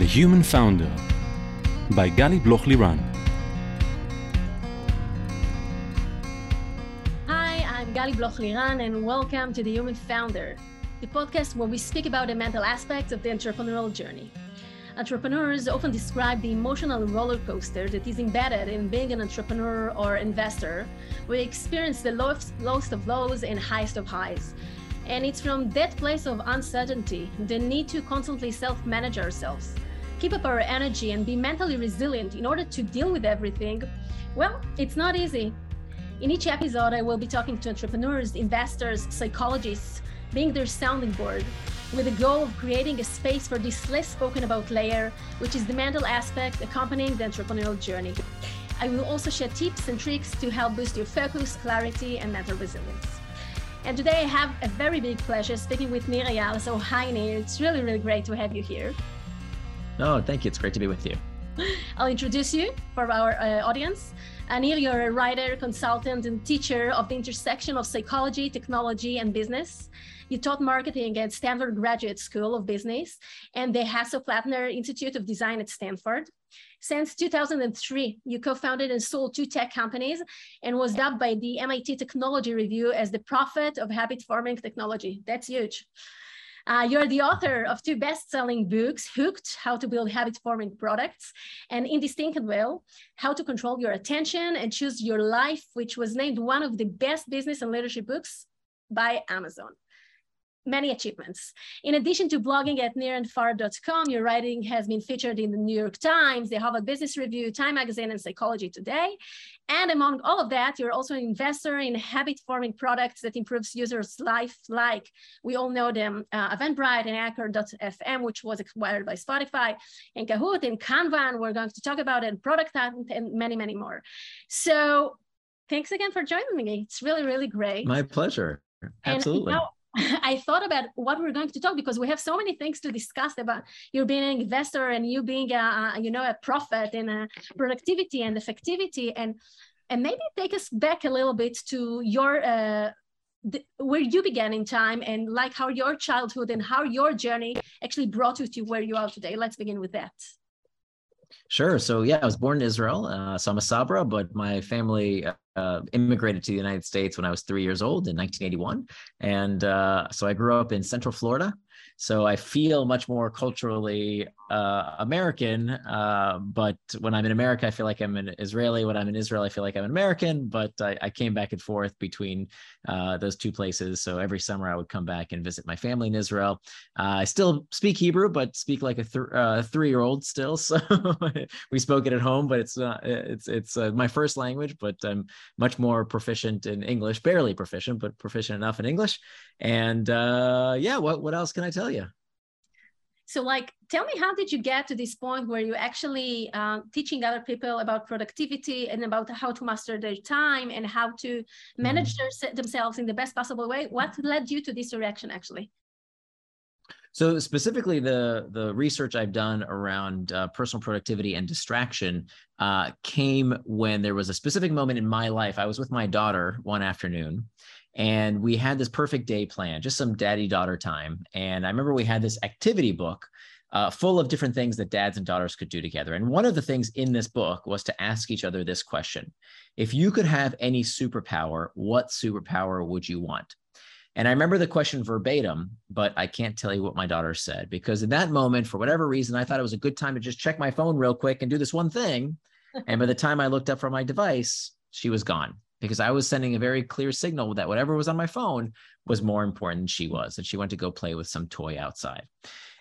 The Human Founder by Gali Bloch Liran. Hi, I'm Gali Bloch Liran, and welcome to The Human Founder, the podcast where we speak about the mental aspects of the entrepreneurial journey. Entrepreneurs often describe the emotional roller coaster that is embedded in being an entrepreneur or investor. We experience the lowest, lowest of lows and highest of highs. And it's from that place of uncertainty, the need to constantly self manage ourselves, keep up our energy, and be mentally resilient in order to deal with everything. Well, it's not easy. In each episode, I will be talking to entrepreneurs, investors, psychologists, being their sounding board, with the goal of creating a space for this less spoken about layer, which is the mental aspect accompanying the entrepreneurial journey. I will also share tips and tricks to help boost your focus, clarity, and mental resilience. And today I have a very big pleasure speaking with Nir. So, hi, Nir. It's really, really great to have you here. Oh, thank you. It's great to be with you. I'll introduce you for our uh, audience. Anil, you're a writer, consultant, and teacher of the intersection of psychology, technology, and business. You taught marketing at Stanford Graduate School of Business and the Hasso-Plattner Institute of Design at Stanford. Since 2003, you co-founded and sold two tech companies and was dubbed by the MIT Technology Review as the prophet of habit-forming technology. That's huge. Uh, you're the author of two best-selling books, Hooked, How to Build Habit-Forming Products, and Indistinct Indistinguishable, How to Control Your Attention and Choose Your Life, which was named one of the best business and leadership books by Amazon many achievements. In addition to blogging at nirandfar.com, your writing has been featured in the New York Times, the Harvard Business Review, Time Magazine, and Psychology Today. And among all of that, you're also an investor in habit-forming products that improves users' life, like we all know them, uh, Eventbrite and Anchor.fm, which was acquired by Spotify, and Kahoot and Canva, we're going to talk about it, Product Hunt, and many, many more. So thanks again for joining me. It's really, really great. My pleasure. Absolutely. And now, I thought about what we're going to talk because we have so many things to discuss about you being an investor and you being a, you know a prophet in a productivity and effectivity and and maybe take us back a little bit to your uh, the, where you began in time and like how your childhood and how your journey actually brought you to where you are today. Let's begin with that. Sure. So yeah, I was born in Israel. Uh, so I'm a Sabra, but my family uh, immigrated to the United States when I was three years old in 1981, and uh, so I grew up in Central Florida. So I feel much more culturally uh, American. Uh, but when I'm in America, I feel like I'm an Israeli. When I'm in Israel, I feel like I'm an American. But I, I came back and forth between uh, those two places. So every summer I would come back and visit my family in Israel. Uh, I still speak Hebrew, but speak like a th- uh, three-year-old still. So we spoke it at home, but it's not. It's it's uh, my first language, but I'm much more proficient in English. Barely proficient, but proficient enough in English. And yeah, what what else can I tell you? So, like, tell me, how did you get to this point where you're actually uh, teaching other people about productivity and about how to master their time and how to manage mm-hmm. their, themselves in the best possible way? What led you to this direction, actually? So specifically, the the research I've done around uh, personal productivity and distraction uh, came when there was a specific moment in my life. I was with my daughter one afternoon, and we had this perfect day plan, just some daddy daughter time. And I remember we had this activity book uh, full of different things that dads and daughters could do together. And one of the things in this book was to ask each other this question If you could have any superpower, what superpower would you want? And I remember the question verbatim, but I can't tell you what my daughter said because in that moment, for whatever reason, I thought it was a good time to just check my phone real quick and do this one thing. and by the time I looked up from my device, she was gone because I was sending a very clear signal that whatever was on my phone was more important than she was, and she went to go play with some toy outside.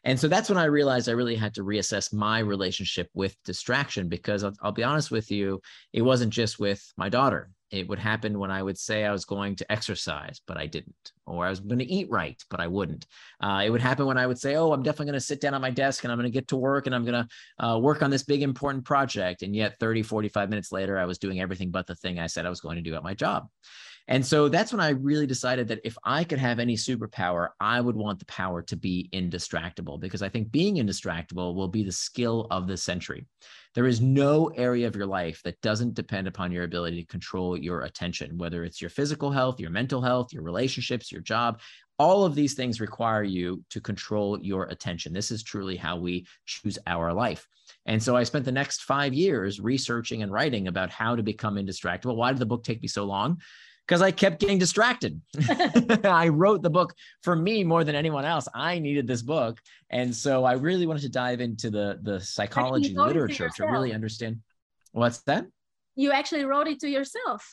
And so that's when I realized I really had to reassess my relationship with distraction because I'll, I'll, be honest with you, it wasn't just with my daughter. It would happen when I would say I was going to exercise, but I didn't, or I was going to eat right, but I wouldn't. Uh, it would happen when I would say, Oh, I'm definitely going to sit down at my desk and I'm going to get to work and I'm going to uh, work on this big important project. And yet, 30, 45 minutes later, I was doing everything but the thing I said I was going to do at my job. And so that's when I really decided that if I could have any superpower, I would want the power to be indistractable because I think being indistractable will be the skill of the century. There is no area of your life that doesn't depend upon your ability to control your attention, whether it's your physical health, your mental health, your relationships, your job. all of these things require you to control your attention. This is truly how we choose our life. And so I spent the next five years researching and writing about how to become indistractable. Why did the book take me so long? Because I kept getting distracted. I wrote the book for me more than anyone else. I needed this book. And so I really wanted to dive into the, the psychology literature to really understand. What's that? You actually wrote it to yourself.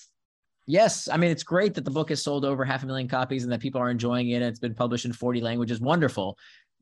Yes, I mean it's great that the book has sold over half a million copies and that people are enjoying it. It's been published in 40 languages. Wonderful.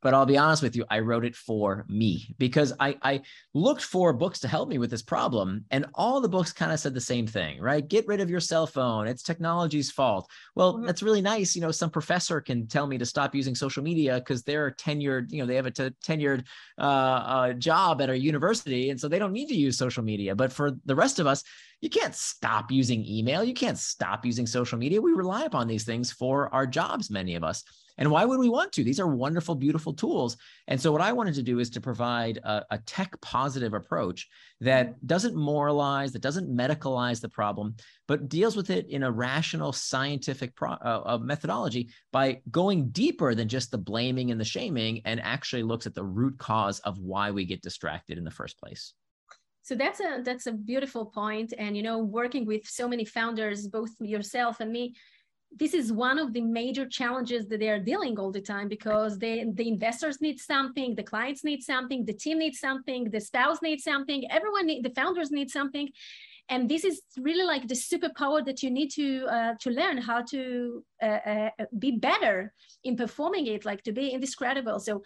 But I'll be honest with you, I wrote it for me because I, I looked for books to help me with this problem. And all the books kind of said the same thing, right? Get rid of your cell phone. It's technology's fault. Well, mm-hmm. that's really nice. You know, some professor can tell me to stop using social media because they're tenured, you know, they have a t- tenured uh, uh, job at a university. And so they don't need to use social media. But for the rest of us, you can't stop using email. You can't stop using social media. We rely upon these things for our jobs, many of us. And why would we want to? These are wonderful, beautiful tools. And so, what I wanted to do is to provide a, a tech positive approach that doesn't moralize, that doesn't medicalize the problem, but deals with it in a rational, scientific pro, uh, uh, methodology by going deeper than just the blaming and the shaming and actually looks at the root cause of why we get distracted in the first place so that's a that's a beautiful point and you know working with so many founders both yourself and me this is one of the major challenges that they are dealing all the time because they, the investors need something, the clients need something, the team needs something, the spouse needs something, everyone, need, the founders need something. And this is really like the superpower that you need to uh, to learn how to uh, uh, be better in performing it, like to be indescribable. So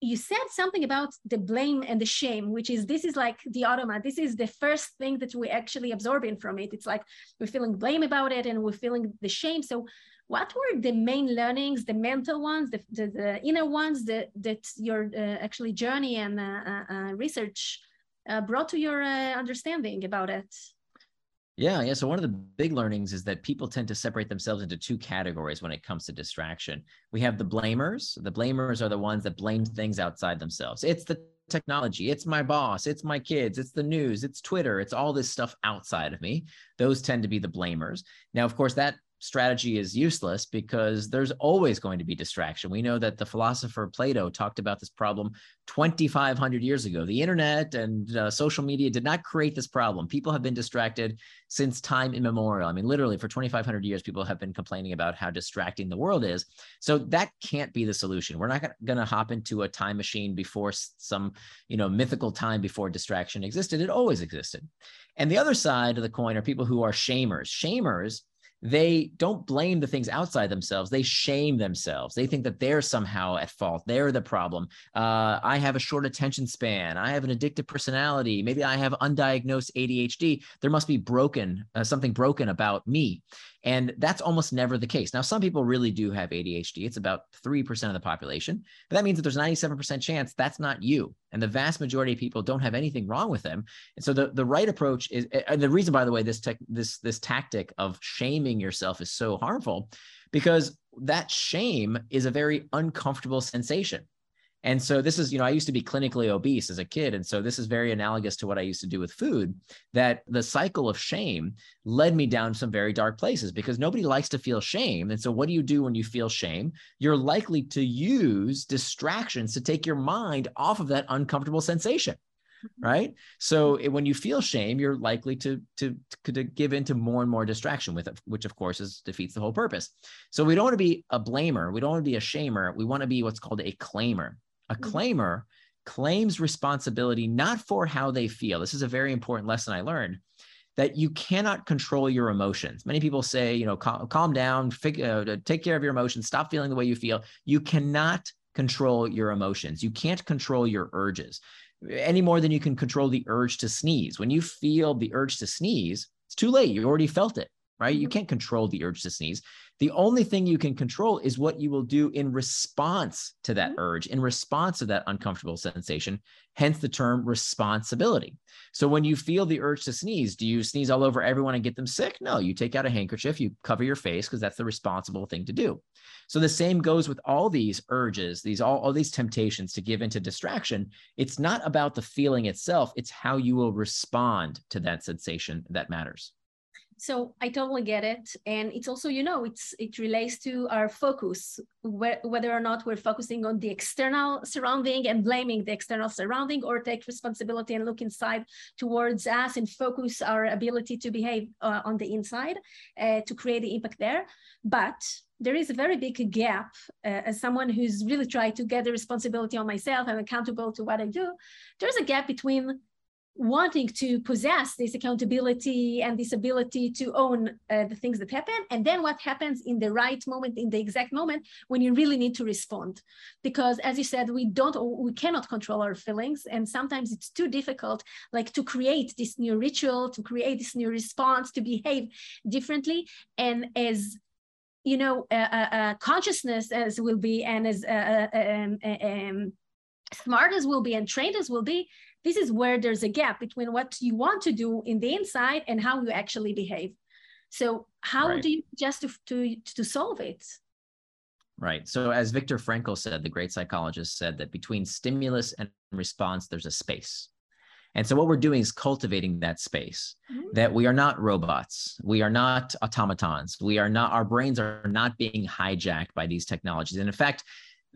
you said something about the blame and the shame which is this is like the automat this is the first thing that we're actually absorbing from it. It's like we're feeling blame about it and we're feeling the shame. So what were the main learnings the mental ones the, the, the inner ones that, that your uh, actually journey and uh, uh, uh research uh, brought to your uh, understanding about it yeah, yeah. So one of the big learnings is that people tend to separate themselves into two categories when it comes to distraction. We have the blamers. The blamers are the ones that blame things outside themselves. It's the technology, it's my boss, it's my kids, it's the news, it's Twitter, it's all this stuff outside of me. Those tend to be the blamers. Now, of course, that strategy is useless because there's always going to be distraction. We know that the philosopher Plato talked about this problem 2,500 years ago. The internet and uh, social media did not create this problem. People have been distracted since time immemorial. I mean, literally for 2,500 years, people have been complaining about how distracting the world is. So that can't be the solution. We're not going to hop into a time machine before some, you know, mythical time before distraction existed. It always existed. And the other side of the coin are people who are shamers. Shamers they don't blame the things outside themselves. They shame themselves. They think that they're somehow at fault. They're the problem. Uh, I have a short attention span. I have an addictive personality. Maybe I have undiagnosed ADHD. There must be broken, uh, something broken about me. And that's almost never the case. Now, some people really do have ADHD. It's about 3% of the population, but that means that there's 97% chance that's not you. And the vast majority of people don't have anything wrong with them. And so the, the right approach is, and the reason, by the way, this tech, this, this tactic of shaming yourself is so harmful because that shame is a very uncomfortable sensation. And so this is, you know, I used to be clinically obese as a kid. And so this is very analogous to what I used to do with food, that the cycle of shame led me down some very dark places because nobody likes to feel shame. And so what do you do when you feel shame? You're likely to use distractions to take your mind off of that uncomfortable sensation. Mm-hmm. Right. So when you feel shame, you're likely to, to, to give into more and more distraction with it, which of course is defeats the whole purpose. So we don't want to be a blamer. We don't want to be a shamer. We want to be what's called a claimer. A mm-hmm. claimer claims responsibility not for how they feel. This is a very important lesson I learned that you cannot control your emotions. Many people say, you know, calm, calm down, figure, uh, take care of your emotions, stop feeling the way you feel. You cannot control your emotions. You can't control your urges any more than you can control the urge to sneeze. When you feel the urge to sneeze, it's too late. You already felt it, right? You mm-hmm. can't control the urge to sneeze. The only thing you can control is what you will do in response to that mm-hmm. urge, in response to that uncomfortable sensation, hence the term responsibility. So when you feel the urge to sneeze, do you sneeze all over everyone and get them sick? No, you take out a handkerchief, you cover your face because that's the responsible thing to do. So the same goes with all these urges, these all, all these temptations to give into distraction. It's not about the feeling itself, it's how you will respond to that sensation that matters. So I totally get it, and it's also you know it's it relates to our focus, where, whether or not we're focusing on the external surrounding and blaming the external surrounding, or take responsibility and look inside towards us and focus our ability to behave uh, on the inside uh, to create the impact there. But there is a very big gap uh, as someone who's really tried to get the responsibility on myself. I'm accountable to what I do. There's a gap between wanting to possess this accountability and this ability to own uh, the things that happen and then what happens in the right moment in the exact moment when you really need to respond. Because as you said we don't we cannot control our feelings and sometimes it's too difficult like to create this new ritual to create this new response to behave differently. And as you know uh, uh, consciousness as will be and as uh, uh, um, um, smart as will be and trained as will be this is where there's a gap between what you want to do in the inside and how you actually behave. So how right. do you just to, to, to solve it? Right. So as Viktor Frankl said, the great psychologist said that between stimulus and response, there's a space. And so what we're doing is cultivating that space mm-hmm. that we are not robots. We are not automatons. We are not, our brains are not being hijacked by these technologies. And in fact,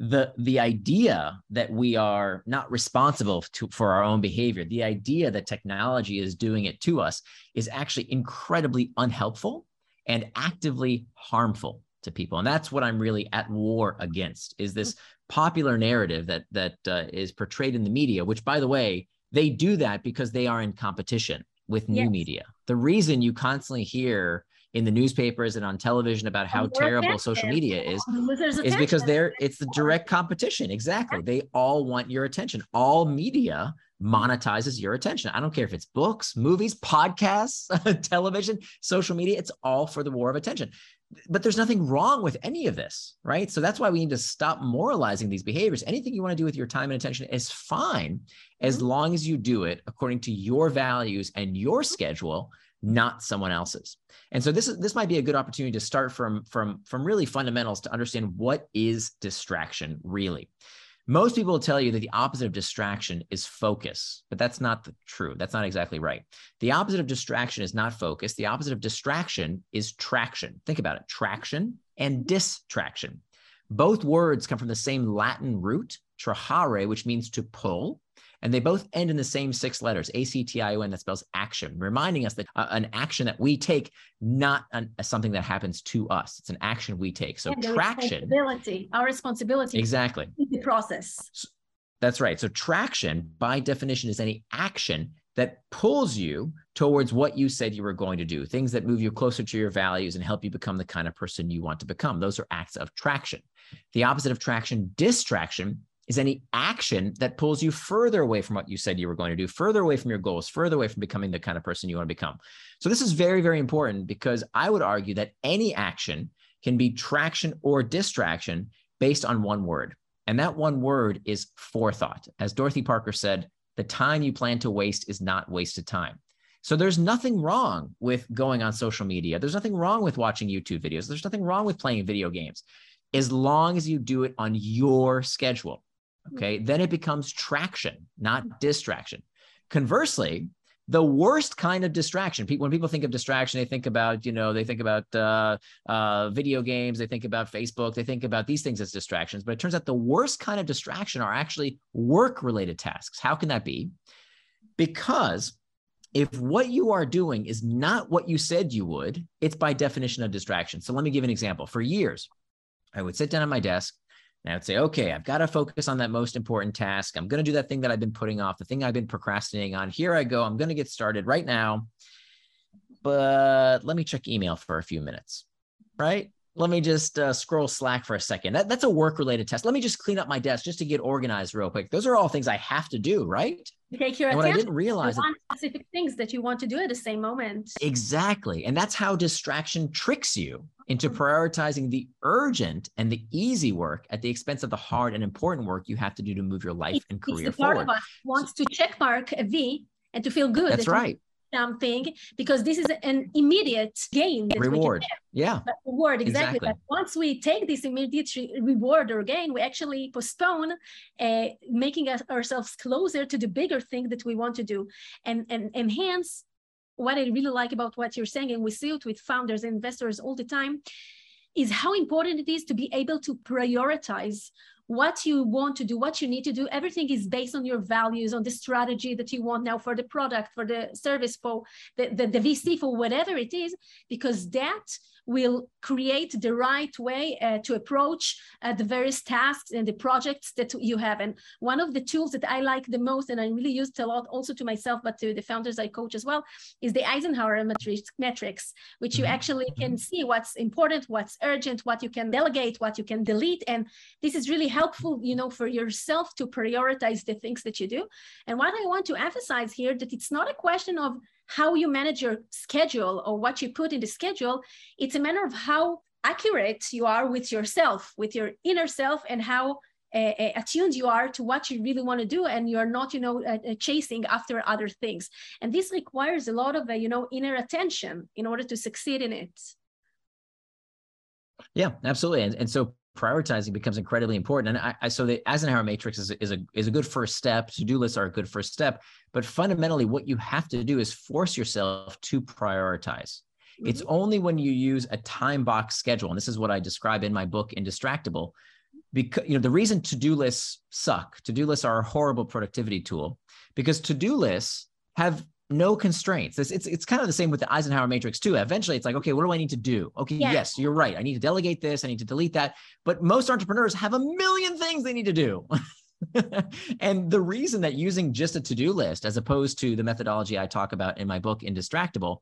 the the idea that we are not responsible to, for our own behavior the idea that technology is doing it to us is actually incredibly unhelpful and actively harmful to people. And that's what i'm really at war against is this popular narrative that that uh, is portrayed in the media which by the way they do that because they are in competition with new yes. media. The reason you constantly hear in the newspapers and on television about how terrible social media is is because they're it's the direct competition. Exactly. They all want your attention. All media monetizes your attention. I don't care if it's books movies podcasts television social media it's all for the war of attention. But there's nothing wrong with any of this right? So that's why we need to stop moralizing these behaviors. Anything you want to do with your time and attention is fine as mm-hmm. long as you do it according to your values and your schedule not someone else's. And so this is this might be a good opportunity to start from from from really fundamentals to understand what is distraction really. Most people will tell you that the opposite of distraction is focus, but that's not true. That's not exactly right. The opposite of distraction is not focus. The opposite of distraction is traction. Think about it traction and distraction. Both words come from the same Latin root, trahere, which means to pull, and they both end in the same six letters, A C T I O N, that spells action, reminding us that uh, an action that we take, not an, something that happens to us. It's an action we take. So and traction. Responsibility, our responsibility. Exactly. The process. So, that's right. So traction, by definition, is any action that pulls you towards what you said you were going to do, things that move you closer to your values and help you become the kind of person you want to become. Those are acts of traction. The opposite of traction, distraction, is any action that pulls you further away from what you said you were going to do, further away from your goals, further away from becoming the kind of person you want to become. So, this is very, very important because I would argue that any action can be traction or distraction based on one word. And that one word is forethought. As Dorothy Parker said, the time you plan to waste is not wasted time. So there's nothing wrong with going on social media. There's nothing wrong with watching YouTube videos. There's nothing wrong with playing video games as long as you do it on your schedule. Okay. Then it becomes traction, not distraction. Conversely, the worst kind of distraction people when people think of distraction they think about you know they think about uh, uh, video games they think about facebook they think about these things as distractions but it turns out the worst kind of distraction are actually work related tasks. How can that be? Because if what you are doing is not what you said you would it's by definition a distraction. So let me give an example. For years i would sit down at my desk and I would say, okay, I've got to focus on that most important task. I'm going to do that thing that I've been putting off, the thing I've been procrastinating on. Here I go. I'm going to get started right now. But let me check email for a few minutes, right? Let me just uh, scroll Slack for a second. That, that's a work related test. Let me just clean up my desk just to get organized real quick. Those are all things I have to do, right? take your and attention. What I didn't realize on specific things that you want to do at the same moment. Exactly. And that's how distraction tricks you into prioritizing the urgent and the easy work at the expense of the hard and important work you have to do to move your life and career the forward. Part of us wants to check mark a V and to feel good. That's that right. Something because this is an immediate gain. reward. Yeah. But reward, exactly. exactly. But once we take this immediate reward or gain, we actually postpone uh, making us, ourselves closer to the bigger thing that we want to do and, and enhance what I really like about what you're saying, and we see it with founders and investors all the time, is how important it is to be able to prioritize what you want to do, what you need to do. Everything is based on your values, on the strategy that you want now for the product, for the service, for the, the, the VC, for whatever it is, because that will create the right way uh, to approach uh, the various tasks and the projects that you have. And one of the tools that I like the most, and I really use it a lot also to myself, but to the founders I coach as well, is the Eisenhower matrix, metrics, which you mm-hmm. actually can mm-hmm. see what's important, what's urgent, what you can delegate, what you can delete. And this is really helpful, you know, for yourself to prioritize the things that you do. And what I want to emphasize here that it's not a question of how you manage your schedule or what you put in the schedule, it's a matter of how accurate you are with yourself, with your inner self, and how uh, attuned you are to what you really want to do and you're not you know uh, chasing after other things. And this requires a lot of uh, you know inner attention in order to succeed in it. Yeah absolutely. And, and so prioritizing becomes incredibly important. And I, I, so the Eisenhower matrix is, is a is a good first step. To do lists are a good first step. But fundamentally, what you have to do is force yourself to prioritize. Mm-hmm. It's only when you use a time box schedule, and this is what I describe in my book, Indistractable. Because you know the reason to-do lists suck. To-do lists are a horrible productivity tool because to-do lists have no constraints. It's, it's, it's kind of the same with the Eisenhower matrix too. Eventually it's like, okay, what do I need to do? Okay, yeah. yes, you're right. I need to delegate this. I need to delete that. But most entrepreneurs have a million things they need to do. and the reason that using just a to-do list as opposed to the methodology I talk about in my book Indistractable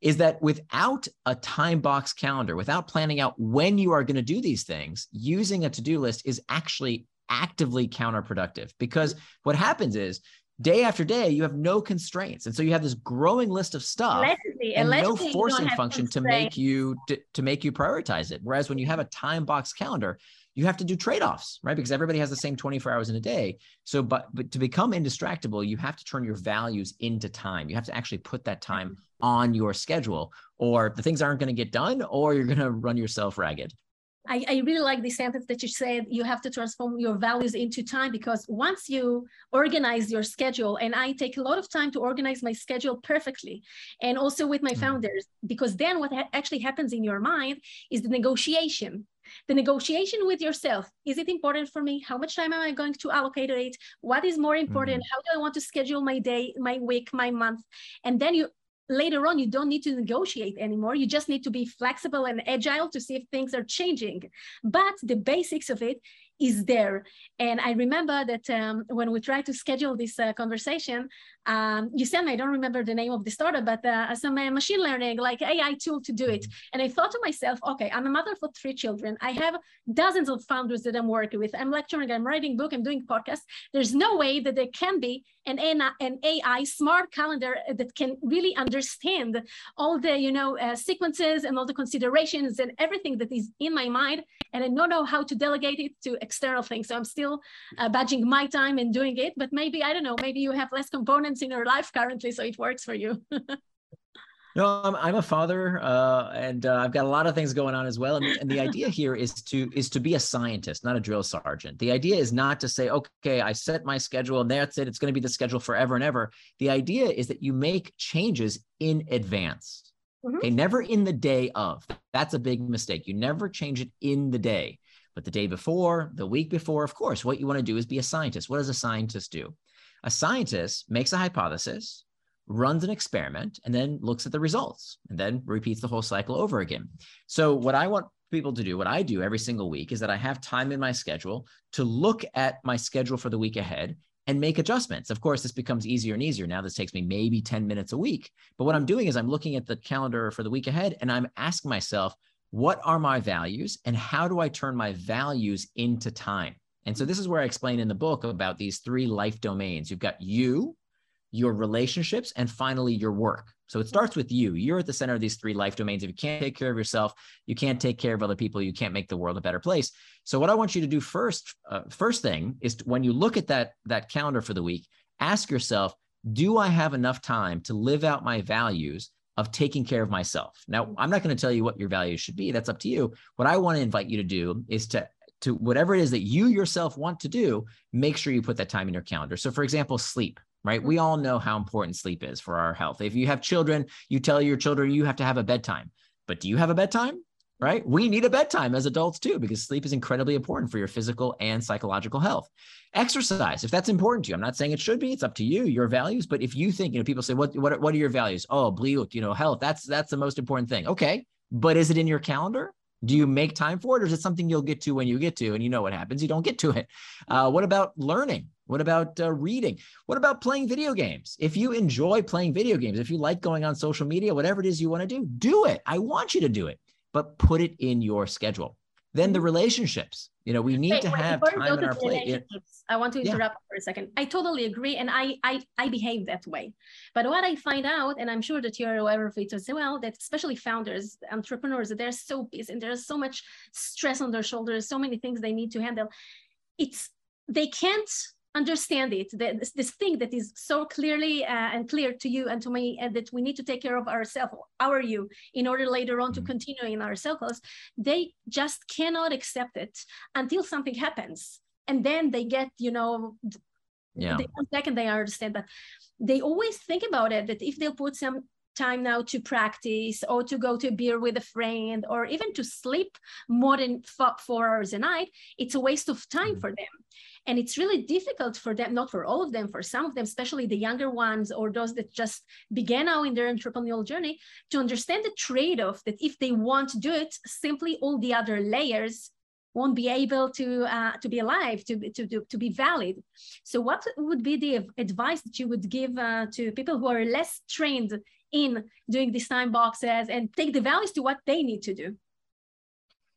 is that without a time box calendar, without planning out when you are going to do these things, using a to-do list is actually actively counterproductive because what happens is day after day you have no constraints. And so you have this growing list of stuff and no forcing function to make you to, to make you prioritize it. Whereas when you have a time box calendar you have to do trade-offs right? Because everybody has the same 24 hours in a day. So but but to become indistractable you have to turn your values into time. You have to actually put that time mm-hmm. on your schedule or the things aren't going to get done or you're going to run yourself ragged I, I, really like the sentence that you said you have to transform your values into time because once you organize your schedule and i take a lot of time to organize my schedule perfectly and also with my mm-hmm. founders because then what ha- actually happens in your mind is the negotiation. The negotiation with yourself. Is it important for me? How much time am i going to allocate it? What is more important? Mm-hmm. how do i want to schedule my day my week my month? And then you later on you don't need to negotiate anymore you just need to be flexible and agile to see if things are changing but the basics of it is there. And I remember that um, when we tried to schedule this uh, conversation, um, you said I don't remember the name of the startup, but uh, some uh, machine learning, like AI tool to do it. Mm-hmm. And I thought to myself, okay, I'm a mother for three children. I have dozens of founders that I'm working with. I'm lecturing, I'm writing book, I'm doing podcasts. There's no way that there can be an, an AI smart calendar that can really understand all the, you know, uh, sequences and all the considerations and everything that is in my mind. And I don't know how to delegate it to external things. So I'm still uh, badging my time and doing it, but maybe, I don't know, maybe you have less components in your life currently, so it works for you. No, I'm, I'm a father, uh, and uh, I've got a lot of things going on as well. And, and, the idea here is to is to be a scientist, not a drill sergeant. The idea is not to say, okay, I set my schedule and that's it. It's going to be the schedule forever and ever. The idea is that you make changes in advance. Mm-hmm. Okay, never in the day of. That's a big mistake. You never change it in the day. But the day before, the week before, of course, what you want to do is be a scientist. What does a scientist do? A scientist makes a hypothesis, runs an experiment, and then looks at the results and then repeats the whole cycle over again. So, what I want people to do, what I do every single week, is that I have time in my schedule to look at my schedule for the week ahead and make adjustments. Of course, this becomes easier and easier. Now, this takes me maybe 10 minutes a week. But what I'm doing is I'm looking at the calendar for the week ahead and I'm asking myself, what are my values and how do I turn my values into time? And so this is where I explain in the book about these three life domains. You've got you, your relationships, and finally your work. So it starts with you. You're at the center of these three life domains. If you can't take care of yourself, you can't take care of other people, you can't make the world a better place. So what I want you to do first, uh, first thing is to, when you look at that that calendar for the week, ask yourself, do I have enough time to live out my values of taking care of myself. Now, I'm not going to tell you what your values should be. That's up to you. What I want to invite you to do is to to whatever it is that you yourself want to do, make sure you put that time in your calendar. So for example, sleep. Right? Mm-hmm. We all know how important sleep is for our health. If you have children, you tell your children you have to have a bedtime. But do you have a bedtime? Right? We need a bedtime as adults too, because sleep is incredibly important for your physical and psychological health. Exercise, if that's important to you, I'm not saying it should be, it's up to you, your values. But if you think, you know, people say, what, what, what are your values? Oh, bleut, you know, health, that's, that's the most important thing. Okay. But is it in your calendar? Do you make time for it, or is it something you'll get to when you get to? And you know what happens? You don't get to it. Uh, what about learning? What about uh, reading? What about playing video games? If you enjoy playing video games, if you like going on social media, whatever it is you want to do, do it. I want you to do it, but put it in your schedule. Then the mm-hmm. relationships. You know, we need wait, to wait, have time on our plate. I want to interrupt yeah. for a second. I totally agree, and I, I I behave that way. But what I find out, and I'm sure that you're aware of it as well, that especially founders, entrepreneurs, they're so busy and there's so much stress on their shoulders, so many things they need to handle. It's they can't understand it this, this thing that is so clearly uh, and clear to you and to me and that we need to take care of ourselves our you in order later on to mm-hmm. continue in our circles they just cannot accept it until something happens and then they get you know yeah they come back and they understand that they always think about it that if they'll put some time now to practice or to go to a beer with a friend or even to sleep more than four hours a night it's a waste of time mm-hmm. for them and it's really difficult for them, not for all of them, for some of them, especially the younger ones or those that just began now in their entrepreneurial journey, to understand the trade off that if they want to do it, simply all the other layers won't be able to uh, to be alive to, to, to, to be valid. So what would be the advice that you would give uh, to people who are less trained in doing these time boxes and take the values to what they need to do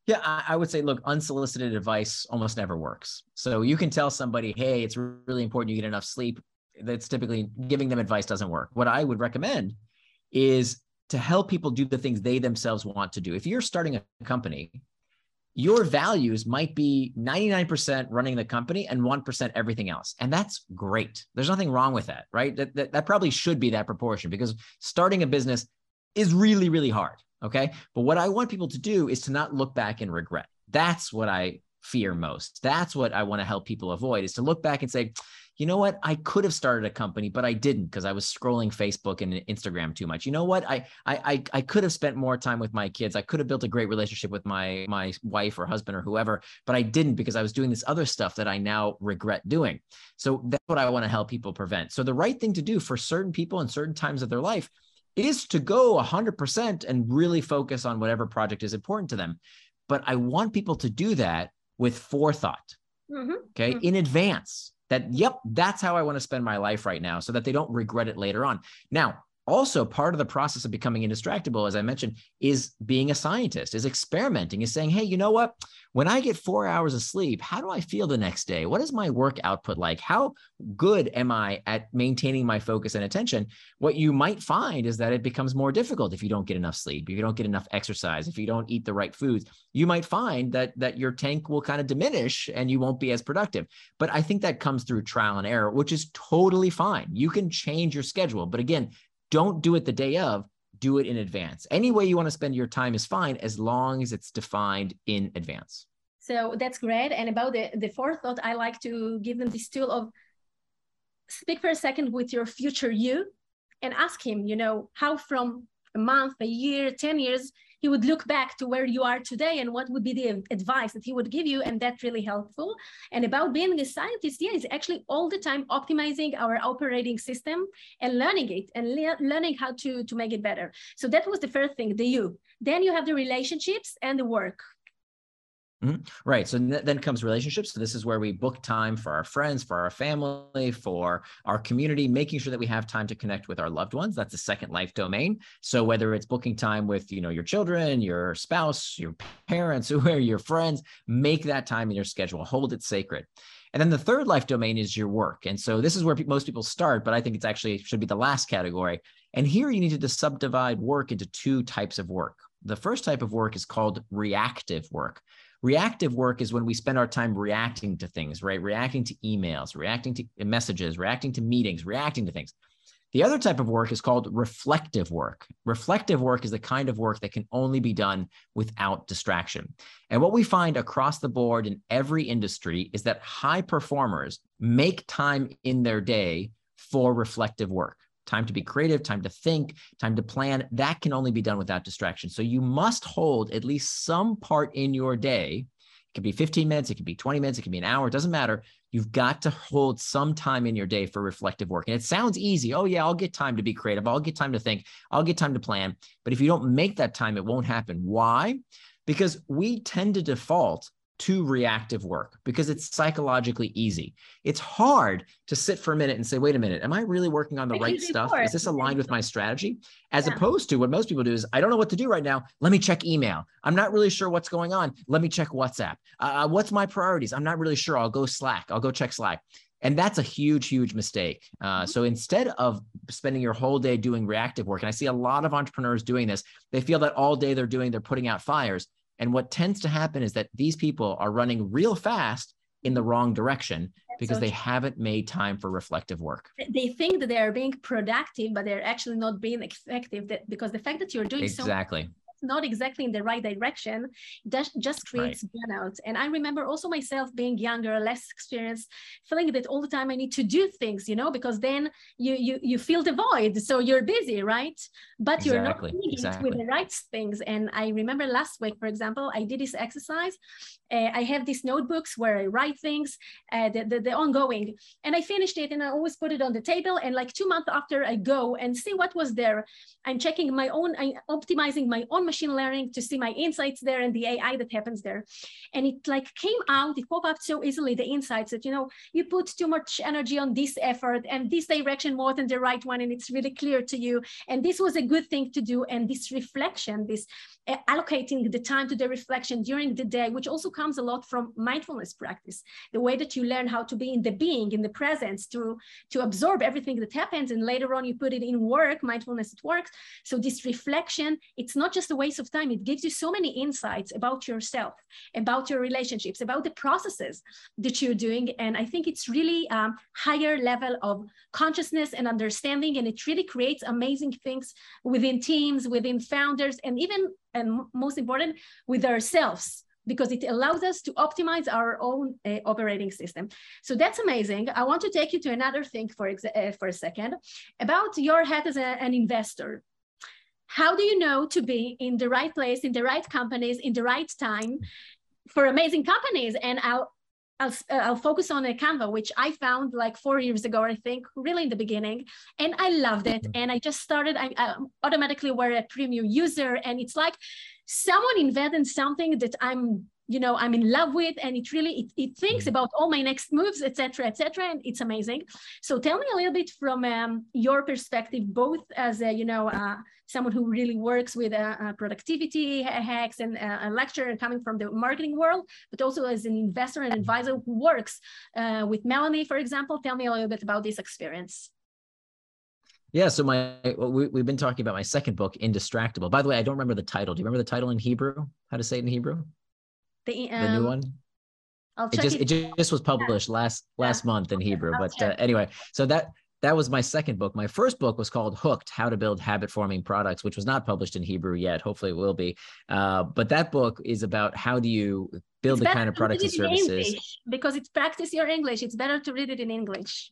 yeah, I would say, look, unsolicited advice almost never works. So you can tell somebody, hey, it's really important you get enough sleep. That's typically giving them advice doesn't work. What I would recommend is to help people do the things they themselves want to do. If you're starting a company, your values might be 99% running the company and 1% everything else. And that's great. There's nothing wrong with that, right? That, that, that probably should be that proportion because starting a business is really, really hard. Okay. But what I want people to do is to not look back and regret. That's what I fear most. That's what I want to help people avoid is to look back and say, you know what? I could have started a company, but I didn't because I was scrolling Facebook and Instagram too much. You know what? I, I I could have spent more time with my kids. I could have built a great relationship with my my wife or husband or whoever, but I didn't because I was doing this other stuff that I now regret doing. So that's what I want to help people prevent. So the right thing to do for certain people in certain times of their life is to go 100% and really focus on whatever project is important to them. But I want people to do that with forethought. Mm-hmm. Okay. Mm-hmm. In advance that, yep, that's how I want to spend my life right now so that they don't regret it later on. Now, also part of the process of becoming indistractable as i mentioned is being a scientist is experimenting is saying hey you know what? When i get four hours of sleep how do i feel the next day? What is my work output like? How good am i at maintaining my focus and attention? What you might find is that it becomes more difficult if you don't get enough sleep if you don't get enough exercise if you don't eat the right foods. You might find that that your tank will kind of diminish and you won't be as productive. But i think that comes through trial and error which is totally fine. You can change your schedule. But again don't do it the day of, do it in advance. Any way you want to spend your time is fine as long as it's defined in advance. So that's great. And about the, the fourth thought, I like to give them this tool of speak for a second with your future you and ask him, you know, how from a month, a year, 10 years, he would look back to where you are today and what would be the advice that he would give you and that's really helpful. And about being a scientist yeah is actually all the time optimizing our operating system and learning it and le- learning how to to make it better. So that was the first thing the you. Then you have the relationships and the work Mm-hmm. Right. So then comes relationships. So this is where we book time for our friends, for our family, for our community, making sure that we have time to connect with our loved ones. That's the second life domain. So whether it's booking time with, you know, your children, your spouse, your parents, are your friends, make that time in your schedule. Hold it sacred. And then the third life domain is your work. And so this is where most people start, but I think it's actually should be the last category. And here you need to subdivide work into two types of work. The first type of work is called reactive work. Reactive work is when we spend our time reacting to things, right? Reacting to emails, reacting to messages, reacting to meetings, reacting to things. The other type of work is called reflective work. Reflective work is the kind of work that can only be done without distraction. And what we find across the board in every industry is that high performers make time in their day for reflective work time to be creative, time to think, time to plan. That can only be done without distraction. So you must hold at least some part in your day. It could be 15 minutes, it could be 20 minutes, it could be an hour, it doesn't matter. You've got to hold some time in your day for reflective work. And it sounds easy. Oh, yeah, I'll get time to be creative. I'll get time to think. I'll get time to plan. But if you don't make that time, it won't happen. Why? Because we tend to default to reactive work because it's psychologically easy. It's hard to sit for a minute and say, wait a minute, am I really working on the right stuff? Is this aligned with my strategy? As yeah. opposed to what most people do is, I don't know what to do right now. Let me check email. I'm not really sure what's going on. Let me check WhatsApp. Uh, uh what's my priorities? I'm not really sure. I'll go Slack. I'll go check Slack. And that's a huge, huge mistake. Uh, mm-hmm. so instead of spending your whole day doing reactive work, and I see a lot of entrepreneurs doing this, they feel that all day they're doing, they're putting out fires. And what tends to happen is that these people are running real fast in the wrong direction That's because so they haven't made time for reflective work. They think that they are being productive, but they're actually not being effective that, because the fact that you're doing exactly. so not exactly in the right direction, that just creates right. burnout. And I remember also myself being younger, less experienced, feeling that all the time I need to do things, you know, because then you you you feel the void. So you're busy, right? But exactly. you're not doing exactly. it with the right things. And I remember last week, for example, I did this exercise. Uh, I have these notebooks where I write things, uh, the, the, the ongoing, and I finished it and I always put it on the table. And like two months after I go and see what was there, I'm checking my own, I'm optimizing my own machine learning to see my insights there and the AI that happens there. And it like came out, it popped up so easily, the insights that, you know, you put too much energy on this effort and this direction more than the right one. And it's really clear to you. And this was a good thing to do. And this reflection, this allocating the time to the reflection during the day, which also comes a lot from mindfulness practice, the way that you learn how to be in the being, in the presence, to, to absorb everything that happens. And later on, you put it in work, mindfulness at work. So this reflection, it's not just a waste of time. It gives you so many insights about yourself, about your relationships, about the processes that you're doing. And I think it's really um, higher level of consciousness and understanding. And it really creates amazing things within teams, within founders, and even, and most important, with ourselves because it allows us to optimize our own uh, operating system. So that's amazing. I want to take you to another thing for, uh, for a second about your head as a, an investor how do you know to be in the right place, in the right companies, in the right time for amazing companies? And I'll I'll, uh, I'll focus on a Canva, which I found like four years ago, I think, really in the beginning. And I loved it. And I just started, I, I automatically were a premium user. And it's like someone invented something that I'm you know i'm in love with and it really it, it thinks mm-hmm. about all my next moves etc etc and it's amazing so tell me a little bit from um, your perspective both as a you know uh, someone who really works with uh, uh, productivity hacks and uh, a lecturer coming from the marketing world but also as an investor and advisor who works uh, with melanie for example tell me a little bit about this experience yeah, so my we, we've been talking about my second book, Indistractable. By the way, I don't remember the title. Do you remember the title in Hebrew? How to say it in Hebrew? The, um, the new um, one. I'll it just it. it just was published last last yeah. month in Hebrew. But uh, anyway, so that that was my second book. My first book was called Hooked: How to Build Habit Forming Products, which was not published in Hebrew yet. Hopefully, it will be. Uh, but that book is about how do you build it's the kind of products and services. because it's practice your English. It's better to read it in English.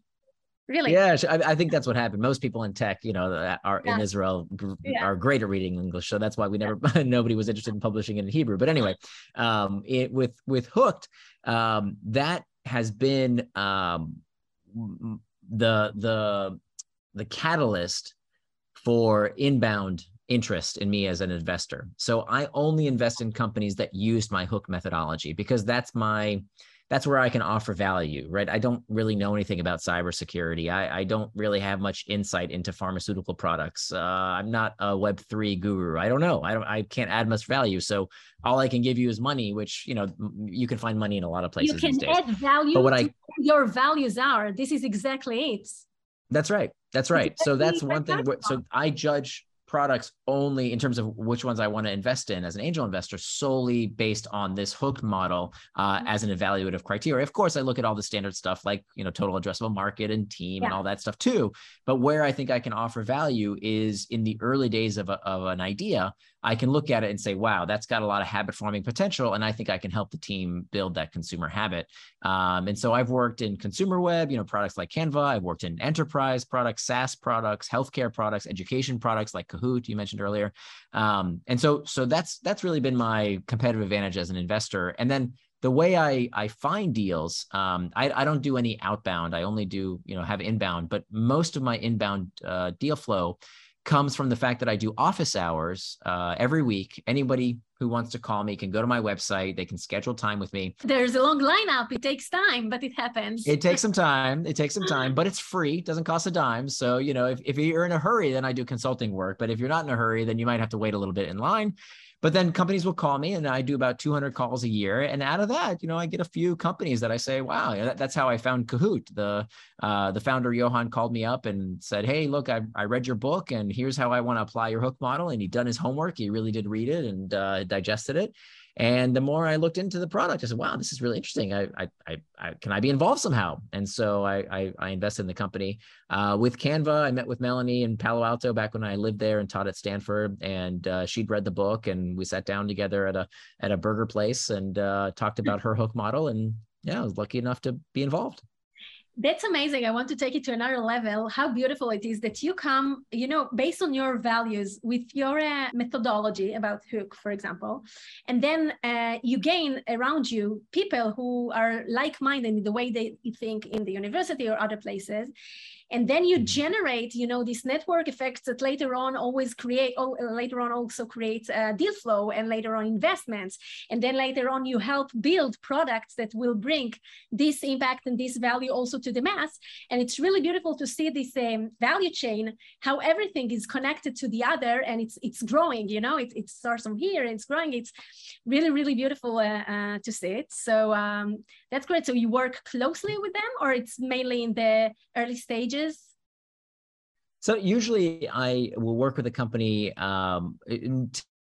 Really? Yeah, I, I, think that's what happened. Most people in tech, you know, are yeah. in Israel yeah. are great at reading English, so that's why we never yeah. nobody was interested in publishing it in Hebrew. But anyway, um, it with with Hooked, um, that has been um, the the the catalyst for inbound interest in me as an investor. So I only invest in companies that used my hook methodology because that's my that's where I can offer value, right? I don't really know anything about cybersecurity. I, I don't really have much insight into pharmaceutical products. Uh, I'm not a Web three guru. I don't know. I don't. I can't add much value. So all I can give you is money, which you know you can find money in a lot of places. You can add value. But what I your values are. This is exactly it. That's right. That's right. So that's one thing. So I judge products only in terms of which ones I want to invest in as an angel investor solely based on this hooked model uh, mm-hmm. as an evaluative criteria. Of course, I look at all the standard stuff like you know total addressable market and team yeah. and all that stuff too. But where I think I can offer value is in the early days of, a, of an idea. I can look at it and say, wow, that's got a lot of habit forming potential. And I think I can help the team build that consumer habit. Um, and so I've worked in consumer web, you know, products like Canva. I've worked in enterprise products, SaaS products, healthcare products, education products like Kahoot, you mentioned earlier. Um, and so, so that's, that's really been my competitive advantage as an investor. And then the way I I find deals, um, I, I don't do any outbound. I only do you know have inbound, but most of my inbound uh, deal flow comes from the fact that I do office hours uh, every week. Anybody who wants to call me can go to my website. They can schedule time with me. There's a long lineup. It takes time, but it happens. It takes some time. It takes some time, but it's free. It doesn't cost a dime. So, you know, if, if you're in a hurry, then I do consulting work. But if you're not in a hurry, then you might have to wait a little bit in line. But then companies will call me and I do about 200 calls a year. And out of that, you know, I get a few companies that I say, wow, that, that's how I found Kahoot. The, uh, the founder, Johan, called me up and said, hey, look, I, I read your book and here's how I want to apply your hook model. And he'd done his homework. He really did read it and uh, digested it. And the more I looked into the product, I said, "Wow, this is really interesting. I, I, I, I can I be involved somehow?" And so I, I, I invested in the company. Uh, with Canva, I met with Melanie in Palo Alto back when I lived there and taught at Stanford, and uh, she'd read the book, and we sat down together at a at a burger place and uh, talked about her hook model. And yeah, I was lucky enough to be involved that's amazing. I want to take it to another level. How beautiful it is that you come you know based on your values with your uh, methodology about hook for example and then uh, you gain around you people who are like-minded in the way they think in the university or other places and then you mm-hmm. generate you know these network effects that later on always create oh, later on also create uh, deal flow and later on investments. And then later on you help build products that will bring this impact and this value also to the mass. And it's really beautiful to see this um, value chain how everything is connected to the other and it's it's growing you know it, it starts from here and it's growing. It's really really beautiful uh, uh, to see it. So um, that's great. So you work closely with them or it's mainly in the early stages so usually I will work with a company. Um,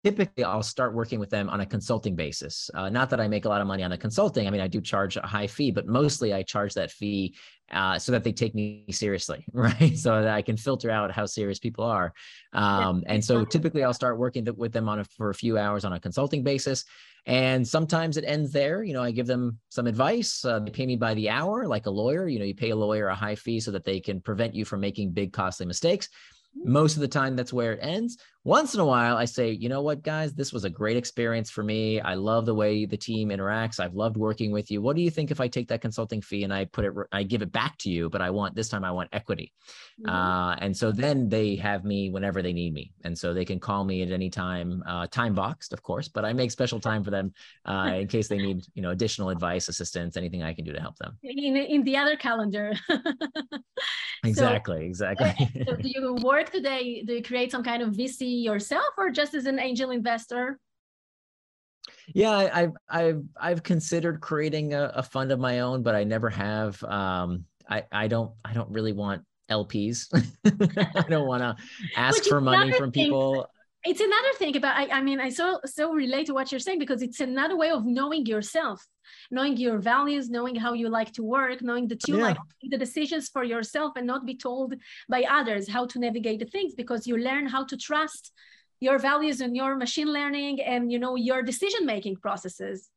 typically, I'll start working with them on a consulting basis. Uh, not that I make a lot of money on the consulting. I mean, I do charge a high fee, but mostly I charge that fee uh, so that they take me seriously, right? So that I can filter out how serious people are. Um, and so typically, I'll start working with them on a, for a few hours on a consulting basis. And sometimes it ends there. You know, I give them some advice. Uh, they pay me by the hour, like a lawyer. You know, you pay a lawyer a high fee so that they can prevent you from making big, costly mistakes. Most of the time, that's where it ends. Once in a while, I say, you know what, guys, this was a great experience for me. I love the way the team interacts. I've loved working with you. What do you think if I take that consulting fee and I put it, I give it back to you, but I want this time I want equity. Mm-hmm. Uh, and so then they have me whenever they need me. And so they can call me at any time, uh, time boxed, of course, but I make special time for them uh, in case they need, you know, additional advice, assistance, anything I can do to help them. In, in the other calendar. exactly, so, exactly. so do you work today? Do you create some kind of VC yourself or just as an angel investor? Yeah, I, have I've I've considered creating a, a, fund of my own, but I never have. Um, I I don't I don't really want LPs. I don't want to ask for money from people. It's another thing about I, I mean I so so relate to what you're saying because it's another way of knowing yourself, knowing your values, knowing how you like to work, knowing that you yeah. like the decisions for yourself and not be told by others how to navigate the things because you learn how to trust your values and your machine learning and you know your decision making processes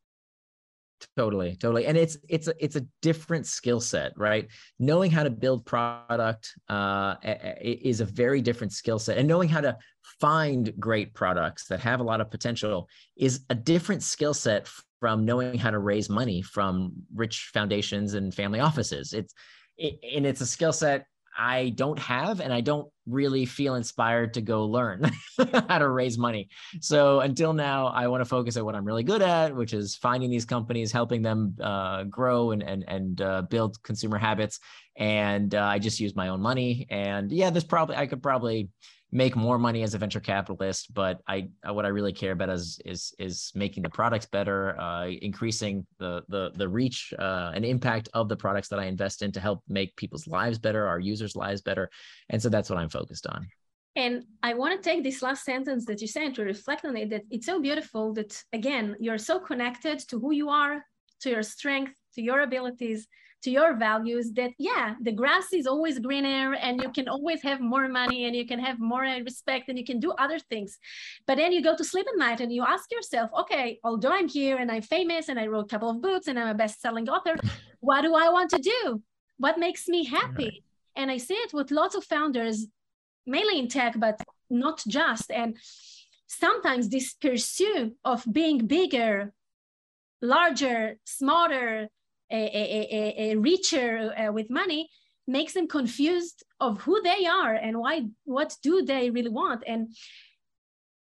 totally totally. And it's it's a it's a different skill set right? Knowing how to build product uh, is a very different skill set. And knowing how to find great products that have a lot of potential is a different skill set from knowing how to raise money from rich foundations and family offices. It's it, and it's a skill set I don't have, and I don't really feel inspired to go learn how to raise money. So until now, I want to focus on what I'm really good at, which is finding these companies, helping them uh, grow and and and uh, build consumer habits. And uh, I just use my own money. And yeah, this probably I could probably make more money as a venture capitalist but i what i really care about is is is making the products better uh, increasing the the the reach uh, and impact of the products that i invest in to help make people's lives better our users lives better. And so that's what i'm focused on. And I want to take this last sentence that you said to reflect on it that it's so beautiful that, again, you're so connected to who you are, to your strength, to your abilities, to your values that yeah the grass is always greener and you can always have more money and you can have more respect and you can do other things. But then you go to sleep at night and you ask yourself okay although i'm here and i'm famous and i wrote a couple of books and i'm a best-selling author what do i want to do? What makes me happy? Right. and i see it with lots of founders mainly in tech but not just. And sometimes this pursuit of being bigger larger smarter a, richer uh, with money makes them confused of who they are and why what do they really want. And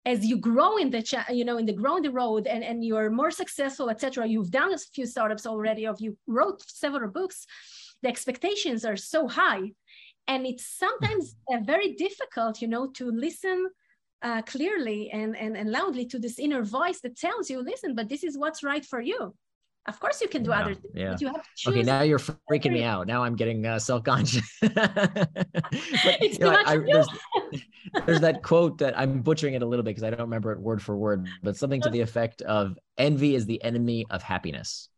as you grow in the cha- you know in the grow in the road and, and you're more successful etc you've done a few startups already of you wrote several books the expectations are so high. And it's sometimes uh, very difficult you know to listen uh, clearly and, and, and loudly to this inner voice that tells you listen but this is what's right for you of course you can do yeah, other things yeah. you have to choose okay now you're freaking me out. Now i'm getting uh, self-conscious. It's too know, much I, there's, there's that quote that i'm butchering it a little bit because i don't remember it word for word but something to the effect of envy is the enemy of happiness.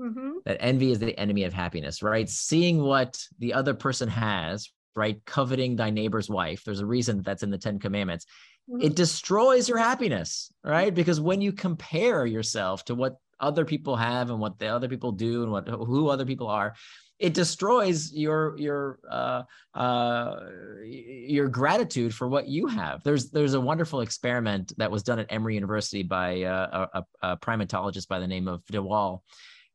Mm-hmm. that envy is the enemy of happiness right? Seeing what the other person has right? Coveting thy neighbor's wife. There's a reason that's in the 10 commandments. Mm-hmm. it destroys your happiness right? Because when you compare yourself to what other people have and what the other people do and what who other people are it destroys your your uh, uh, your gratitude for what you have. There's there's a wonderful experiment that was done at Emory University by uh, a, a, primatologist by the name of de Waal,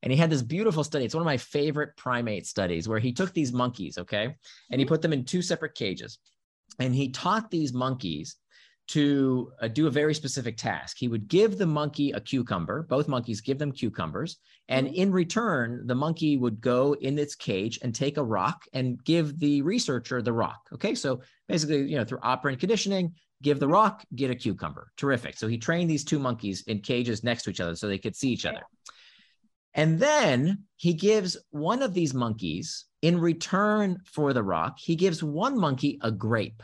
and he had this beautiful study. It's one of my favorite primate studies where he took these monkeys, okay, and he mm-hmm. put them in two separate cages, and he taught these monkeys to uh, do a very specific task. He would give the monkey a cucumber, both monkeys give them cucumbers, and mm-hmm. in return, the monkey would go in its cage and take a rock and give the researcher the rock. Okay, so basically, you know, through operant conditioning, give the rock, get a cucumber. Terrific. So he trained these two monkeys in cages next to each other so they could see each other. And then he gives one of these monkeys, in return for the rock, he gives one monkey a grape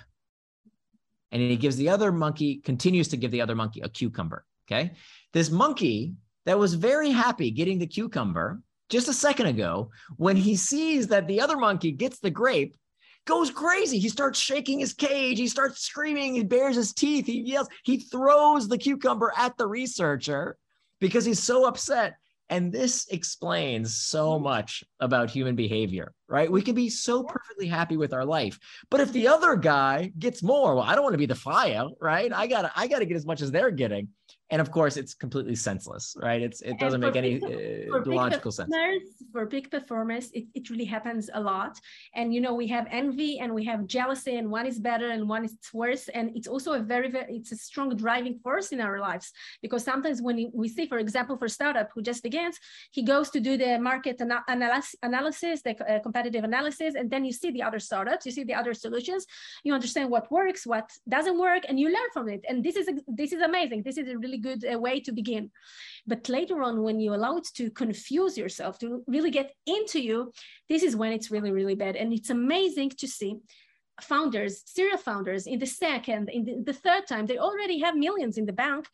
and he gives the other monkey, continues to give the other monkey a cucumber. Okay. This monkey that was very happy getting the cucumber just a second ago, when he sees that the other monkey gets the grape, goes crazy. He starts shaking his cage. He starts screaming. He bares his teeth. He yells. He throws the cucumber at the researcher because he's so upset. And this explains so mm. much about human behavior, right? We can be so perfectly happy with our life. But if the other guy gets more, well, I don't want to be the flyout, right? I gotta, I gotta get as much as they're getting and of course it's completely senseless right? It's it doesn't make any uh, logical sense. for big performers it, it really happens a lot. And you know we have envy and we have jealousy and one is better and one is worse. And it's also a very, very it's a strong driving force in our lives because sometimes when we see for example for startup who just begins he goes to do the market ana- analysis, analysis the uh, competitive analysis and then you see the other startups you see the other solutions you understand what works what doesn't work and you learn from it. And this is this is amazing. This is a really really good uh, way to begin. But later on, when you allow it to confuse yourself, to really get into you, this is when it's really, really bad. And it's amazing to see founders, serial founders in the second, in the, the third time, they already have millions in the bank.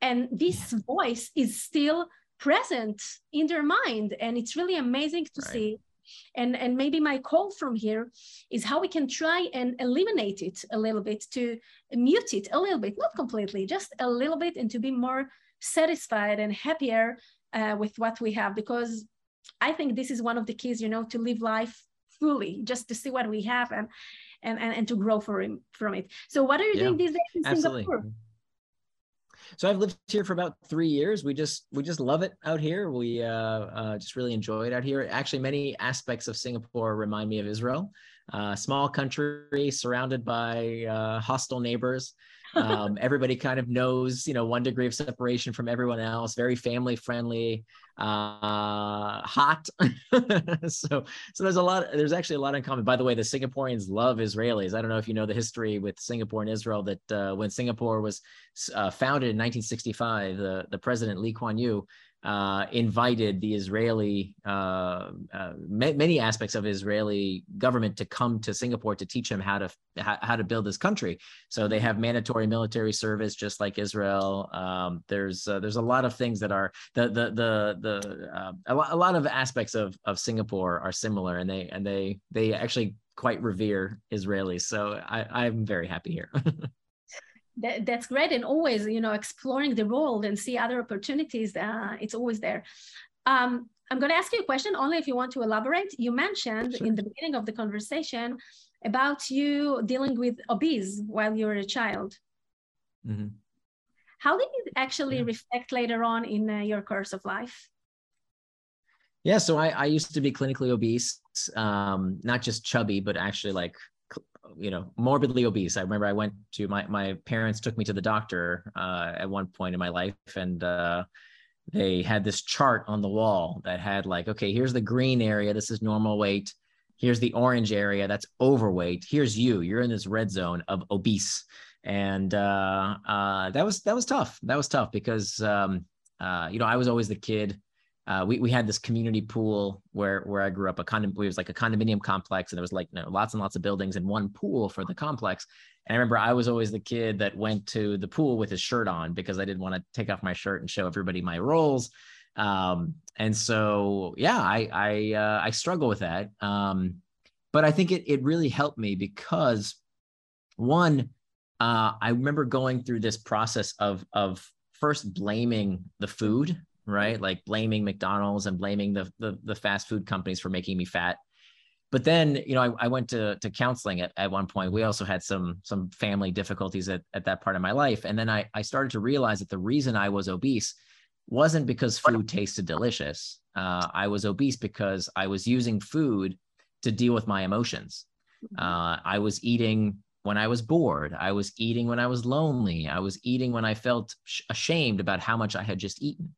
And this voice is still present in their mind. And it's really amazing to right. see and and maybe my call from here is how we can try and eliminate it a little bit to mute it a little bit not completely just a little bit and to be more satisfied and happier uh, with what we have. Because i think this is one of the keys you know to live life fully just to see what we have and and and, and to grow from, from it. So what are you yeah, doing these days in absolutely. singapore so I've lived here for about three years. We just we just love it out here. We uh, uh, just really enjoy it out here. Actually, many aspects of Singapore remind me of Israel. Uh, small country surrounded by uh, hostile neighbors. Um, everybody kind of knows, you know, one degree of separation from everyone else. Very family friendly, uh, hot. so, so there's a lot. There's actually a lot in common. By the way, the Singaporeans love Israelis. I don't know if you know the history with Singapore and Israel. That uh, when Singapore was uh, founded in 1965, the the president Lee Kuan Yew uh, invited the Israeli, uh, uh, many aspects of Israeli government to come to Singapore to teach him how to how, to build this country. So they have mandatory military service, just like Israel. Um, there's uh, there's a lot of things that are the the the the uh, a, lot, a lot of aspects of of Singapore are similar, and they and they they actually quite revere Israelis. So I, I'm very happy here. that, that's great and always you know exploring the world and see other opportunities uh, it's always there um, i'm going to ask you a question only if you want to elaborate you mentioned sure. in the beginning of the conversation about you dealing with obese while you were a child mm-hmm. how did it actually yeah. reflect later on in uh, your course of life yeah so I, I used to be clinically obese um, not just chubby but actually like you know morbidly obese. I remember i went to my my parents took me to the doctor uh, at one point in my life and uh, they had this chart on the wall that had like okay here's the green area this is normal weight. Here's the orange area that's overweight. Here's you you're in this red zone of obese. And uh, uh that was that was tough. That was tough because um, uh, you know i was always the kid uh, we, we had this community pool where where I grew up. A condom, it was like a condominium complex, and there was like you know, lots and lots of buildings and one pool for the complex. And I remember I was always the kid that went to the pool with his shirt on because I didn't want to take off my shirt and show everybody my rolls. Um, and so yeah, I I uh, I struggle with that. Um, but I think it it really helped me because one, uh, I remember going through this process of of first blaming the food right? Like blaming McDonald's and blaming the, the, the fast food companies for making me fat. But then, you know, I, I went to, to counseling at, at one point. We also had some some family difficulties at, at that part of my life. And then I, I started to realize that the reason I was obese wasn't because food tasted delicious. Uh, I was obese because I was using food to deal with my emotions. Mm-hmm. Uh, I was eating when I was bored. I was eating when I was lonely. I was eating when I felt sh- ashamed about how much I had just eaten.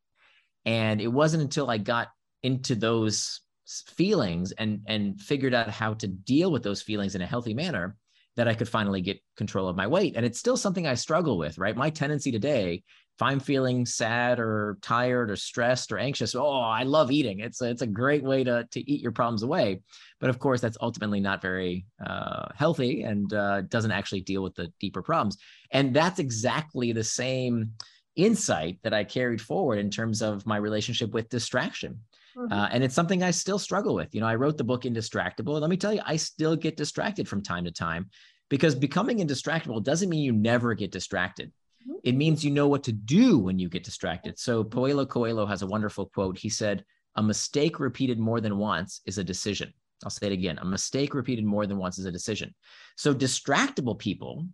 And it wasn't until I got into those feelings and and figured out how to deal with those feelings in a healthy manner that I could finally get control of my weight. And it's still something I struggle with, right? My tendency today, if I'm feeling sad or tired or stressed or anxious, oh, I love eating. It's a, it's a great way to, to eat your problems away. But of course, that's ultimately not very uh, healthy and uh, doesn't actually deal with the deeper problems. And that's exactly the same insight that I carried forward in terms of my relationship with distraction. Mm-hmm. Uh, and it's something I still struggle with. You know, I wrote the book Indistractable. Let me tell you, I still get distracted from time to time because becoming indistractable doesn't mean you never get distracted. Mm-hmm. It means you know what to do when you get distracted. So. Paulo Coelho has a wonderful quote. He said, A mistake repeated more than once is a decision. I'll say it again. A mistake repeated more than once is a decision. So distractible people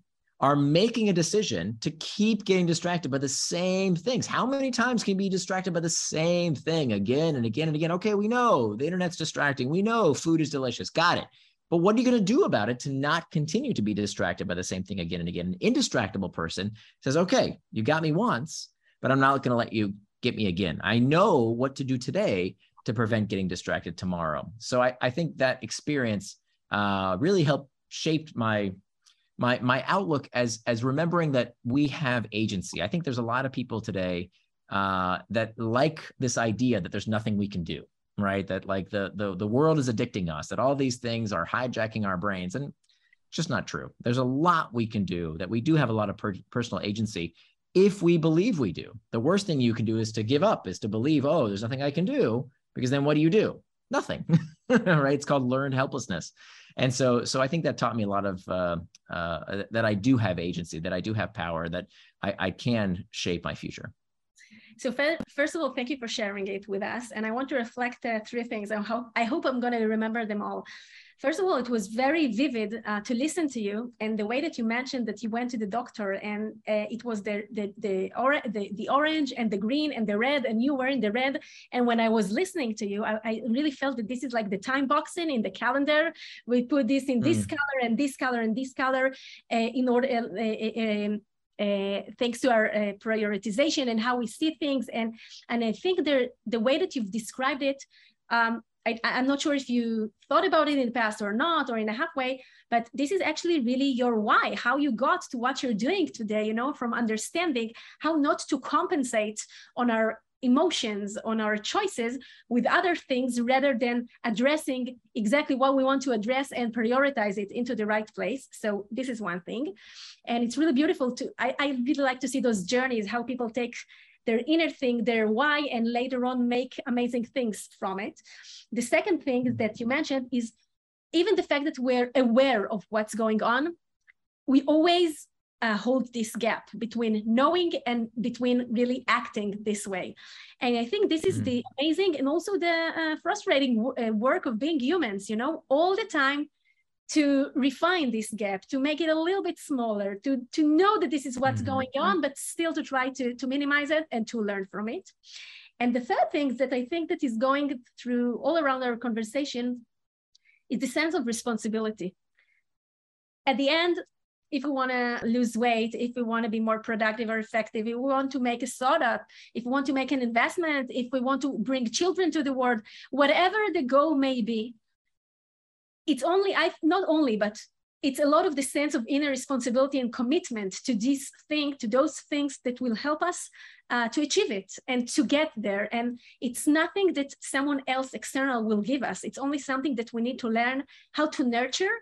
are making a decision to keep getting distracted by the same things. How many times can you be distracted by the same thing again and again and again? Okay, we know the internet's distracting. We know food is delicious. Got it. But what are you going to do about it to not continue to be distracted by the same thing again and again? An indistractable person says, okay, you got me once, but I'm not going to let you get me again. I know what to do today to prevent getting distracted tomorrow. So I, I think that experience uh, really helped shape my my my outlook as as remembering that we have agency. I think there's a lot of people today uh, that like this idea that there's nothing we can do, right? That like the the the world is addicting us, that all these things are hijacking our brains, and it's just not true. There's a lot we can do. That we do have a lot of per- personal agency if we believe we do. The worst thing you can do is to give up, is to believe, oh, there's nothing I can do, because then what do you do? Nothing, right? It's called learned helplessness and so so i think that taught me a lot of uh, uh, that i do have agency that i do have power that i, I can shape my future so first of all, thank you for sharing it with us. And I want to reflect uh, three things. I hope, I hope I'm going to remember them all. First of all, it was very vivid uh, to listen to you and the way that you mentioned that you went to the doctor and uh, it was the the the, or- the the orange and the green and the red and you were in the red. And when I was listening to you, I, I really felt that this is like the time boxing in the calendar. We put this in this mm. color and this color and this color uh, in order. Uh, uh, um, uh, thanks to our uh, prioritization and how we see things. And, and I think the, the way that you've described it um, I, am not sure if you thought about it in the past or not, or in a halfway, but this is actually really your why, how you got to what you're doing today, you know, from understanding how not to compensate on our emotions, on our choices with other things rather than addressing exactly what we want to address and prioritize it into the right place. So this is one thing. And it's really beautiful to, I, I really like to see those journeys, how people take their inner thing, their why, and later on make amazing things from it. The second thing that you mentioned is even the fact that we're aware of what's going on, we always uh, hold this gap between knowing and between really acting this way. And I think this is mm-hmm. the amazing and also the uh, frustrating w- uh, work of being humans, you know, all the time to refine this gap, to make it a little bit smaller, to, to know that this is what's mm-hmm. going on, but still to try to, to minimize it and to learn from it. And the third thing that I think that is going through all around our conversation is the sense of responsibility. At the end, if we want to lose weight, if we want to be more productive or effective, if we want to make a startup, if we want to make an investment, if we want to bring children to the world, whatever the goal may be, it's only, I not only, but it's a lot of the sense of inner responsibility and commitment to this thing, to those things that will help us uh, to achieve it and to get there. And it's nothing that someone else external will give us. It's only something that we need to learn how to nurture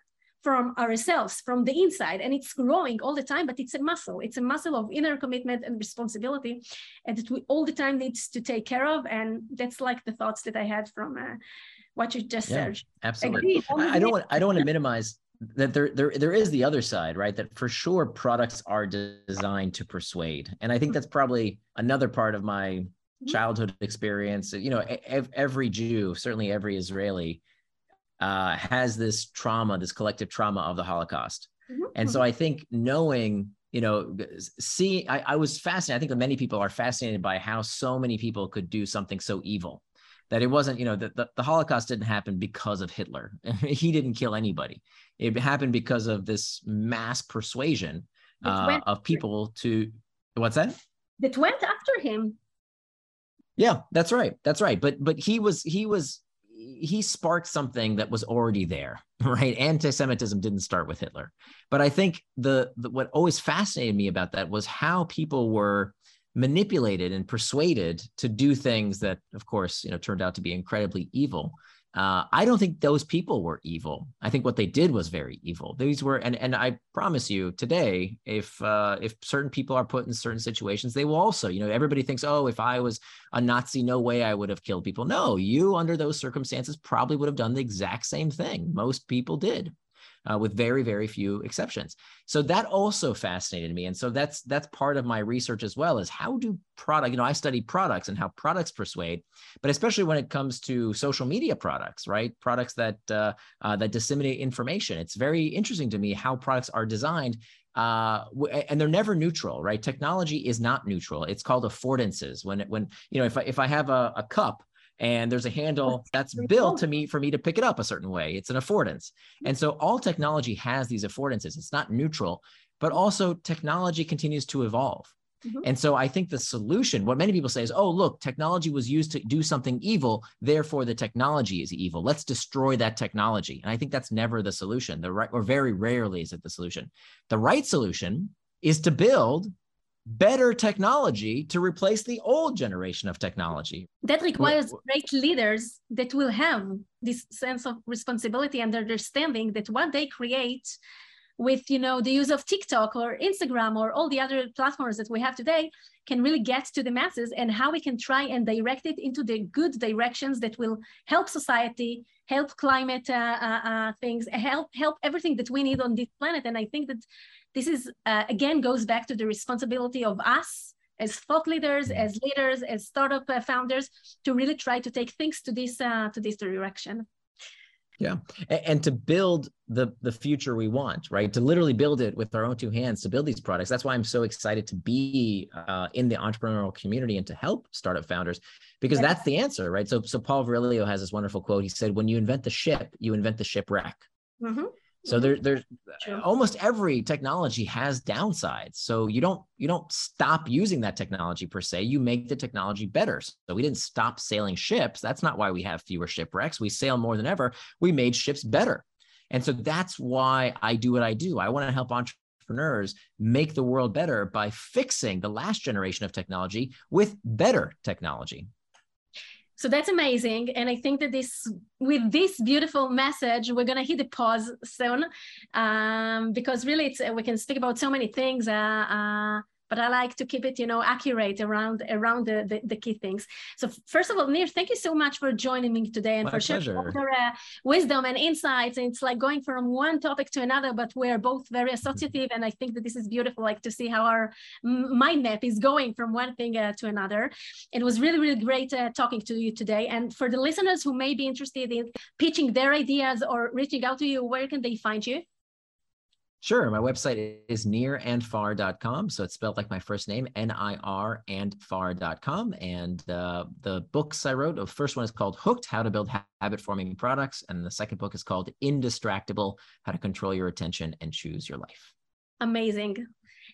from ourselves, from the inside. And it's growing all the time, but it's a muscle. It's a muscle of inner commitment and responsibility and that we all the time needs to take care of. And that's like the thoughts that I had from uh, what you just yeah, said. Absolutely. I don't want, I don't want to minimize that there, there there is the other side right that for sure products are designed to persuade and i think that's probably another part of my mm-hmm. childhood experience you know every jew certainly every israeli uh, has this trauma, this collective trauma of the Holocaust. Mm-hmm. And so. I think knowing, you know, see, I, I was fascinated. I think many people are fascinated by how so many people could do something so evil that it wasn't, you know, the, the, the Holocaust didn't happen because of Hitler. he didn't kill anybody. It happened because of this mass persuasion uh, of people to, what's that? That went after him. Yeah, that's right. That's right. But but he was he was he sparked something that was already there, right? Anti-Semitism didn't start with Hitler, but I think the, the what always fascinated me about that was how people were manipulated and persuaded to do things that, of course, you know, turned out to be incredibly evil uh, I don't think those people were evil. I think what they did was very evil. These were, and and I promise you today, if uh, if certain people are put in certain situations, they will also. You know, everybody thinks, oh, if I was a Nazi, no way I would have killed people. No, you under those circumstances probably would have done the exact same thing. Most people did uh, with very very few exceptions so that also fascinated me and so that's that's part of my research as well is how do product you know i study products and how products persuade but especially when it comes to social media products right products that uh, uh, that disseminate information it's very interesting to me how products are designed uh, and they're never neutral, right? Technology is not neutral. It's called affordances. When, when you know, if I, if I have a, a cup and there's a handle that's built to me for me to pick it up a certain way. It's an affordance. And so all technology has these affordances. It's not neutral, but also technology continues to evolve. Mm-hmm. And so I think the solution, what many people say is, oh, look, technology was used to do something evil, therefore the technology is evil. Let's destroy that technology. And I think that's never the solution. The right, or very rarely is it the solution. The right solution is to build better technology to replace the old generation of technology. That requires great leaders that will have this sense of responsibility and understanding that what they create with you know the use of TikTok or Instagram or all the other platforms that we have today can really get to the masses and how we can try and direct it into the good directions that will help society, help climate uh, uh, uh, things, help help everything that we need on this planet. And I think that this is uh, again goes back to the responsibility of us as thought leaders, mm-hmm. as leaders, as startup uh, founders, to really try to take things to this uh, to this direction. Yeah, and, to build the the future we want, right? To literally build it with our own two hands, to build these products. That's why I'm so excited to be uh, in the entrepreneurial community and to help startup founders, because that's the answer, right? So, so Paul Virilio has this wonderful quote. He said, "When you invent the ship, you invent the shipwreck." Mm-hmm. So there, there's almost every technology has downsides. So you don't you don't stop using that technology per se. You make the technology better. So we didn't stop sailing ships. That's not why we have fewer shipwrecks. We sail more than ever. We made ships better, and so that's why I do what I do. I want to help entrepreneurs entrepreneurs make the world better by fixing the last generation of technology with better technology. So that's amazing. And I think that this, with this beautiful message, we're going to hit the pause soon um, because really it's, we can speak about so many things. Uh, uh, but I like to keep it, you know, accurate around around the, the, the key things. So first of all, Nir, thank you so much for joining me today and My for sharing your uh, wisdom and insights. And it's like going from one topic to another, but we're both very associative, and I think that this is beautiful, like to see how our mind map is going from one thing uh, to another. It was really, really great uh, talking to you today. And for the listeners who may be interested in pitching their ideas or reaching out to you, where can they find you? Sure. My website is nirandfar.com. So it's spelled like my first name, N I R and far.com. And uh, the books I wrote, the first one is called Hooked How to Build Habit Forming Products. And the second book is called Indistractable How to Control Your Attention and Choose Your Life. Amazing.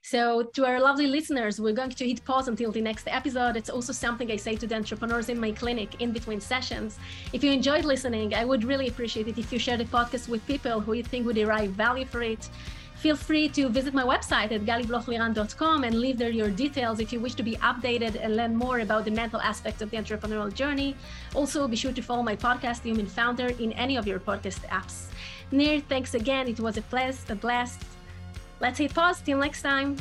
So, to our lovely listeners, we're going to hit pause until the next episode. It's also something I say to the entrepreneurs in my clinic in between sessions. If you enjoyed listening, I would really appreciate it if you share the podcast with people who you think would derive value for it. Feel free to visit my website at galiblochliran.com and leave there your details if you wish to be updated and learn more about the mental aspects of the entrepreneurial journey. Also, be sure to follow my podcast, The Human Founder, in any of your podcast apps. Nir, thanks again. It was a blast. A blast. Let's hit pause. Till next time.